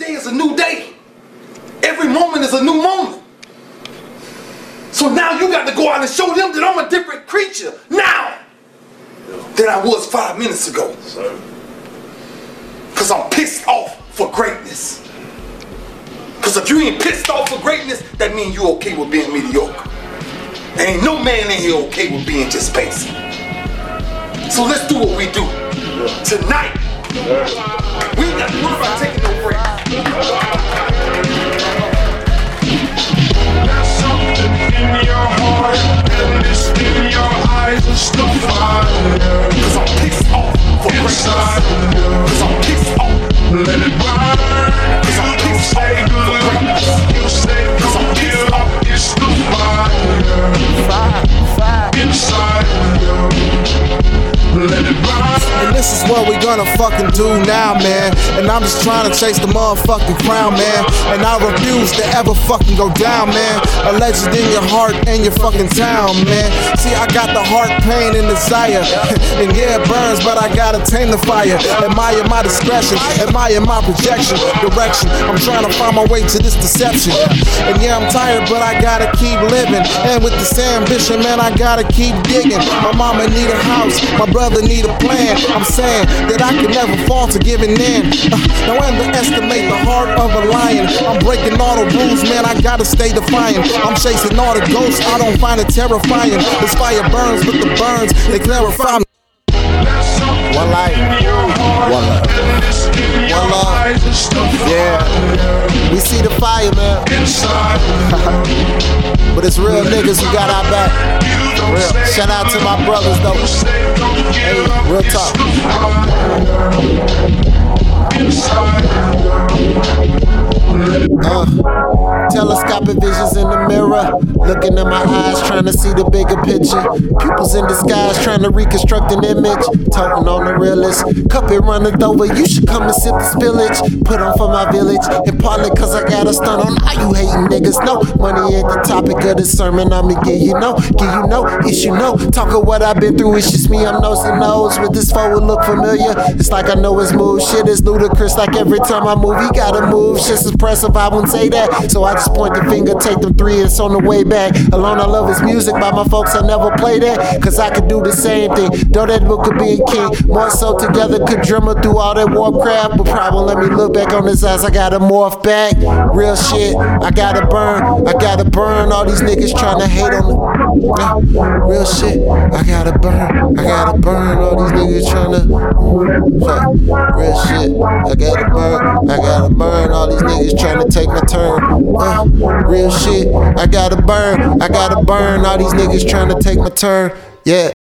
day is a new day. Every moment is a new moment. So now you got to go out and show them that I'm a different creature now than I was five minutes ago. Because I'm pissed off for greatness. Because if you ain't pissed off for greatness, that means you okay with being mediocre. Ain't no man in here okay with being just basic. So let's do what we do. Tonight, we got what about taking no Let it gonna fucking do now, man. And I'm just trying to chase the motherfucking crown, man. And I refuse to ever fucking go down, man. A legend in your heart and your fucking town, man. See, I got the heart pain and desire. and yeah, it burns, but I gotta tame the fire. Admire my discretion, admire my projection, direction. I'm trying to find my way to this deception. And yeah, I'm tired, but I gotta keep living. And with this ambition, man, I gotta keep digging. My mama need a house, my brother need a plan. I'm saying that I can never fall to giving in. Uh, don't underestimate the heart of a lion. I'm breaking all the rules, man. I gotta stay defiant. I'm chasing all the ghosts. I don't find it terrifying. This fire burns, but the burns they clarify me. One life, one love. One love. Yeah, we see the fire, man. but it's real niggas who got our back. Shout out to my brothers though. Hey, real talk. Looking in my eyes, trying to see the bigger picture. Pupils in disguise, trying to reconstruct an image. Talking on the realist. Cup it runneth over. You should come and sip the spillage. Put on for my village. And partly cause I got a stunt on all you hating niggas. No, money ain't the topic of the sermon. I'ma give you no, give you no, it's you know. Talk of what I've been through, it's just me. I'm nose to nose with this forward look familiar. It's like I know his move. Shit is ludicrous. Like every time I move, he gotta move. Shit's impressive. I wouldn't say that. So I just point the finger, take them three, it's on the way back. Alone, I love his music. By my folks, I never play that. Cause I could do the same thing. Though that book could be a king. More so together could drummer through all that Warcraft. But probably let me look back on his eyes. I gotta morph back. Real shit. I gotta burn. I gotta burn all these niggas trying to hate on me. Real shit. I gotta burn. I gotta burn all these niggas trying to. Mm, fuck. Real shit. I gotta burn turn. Uh, real shit. I gotta burn. I gotta burn all these niggas trying to take my turn. Yeah.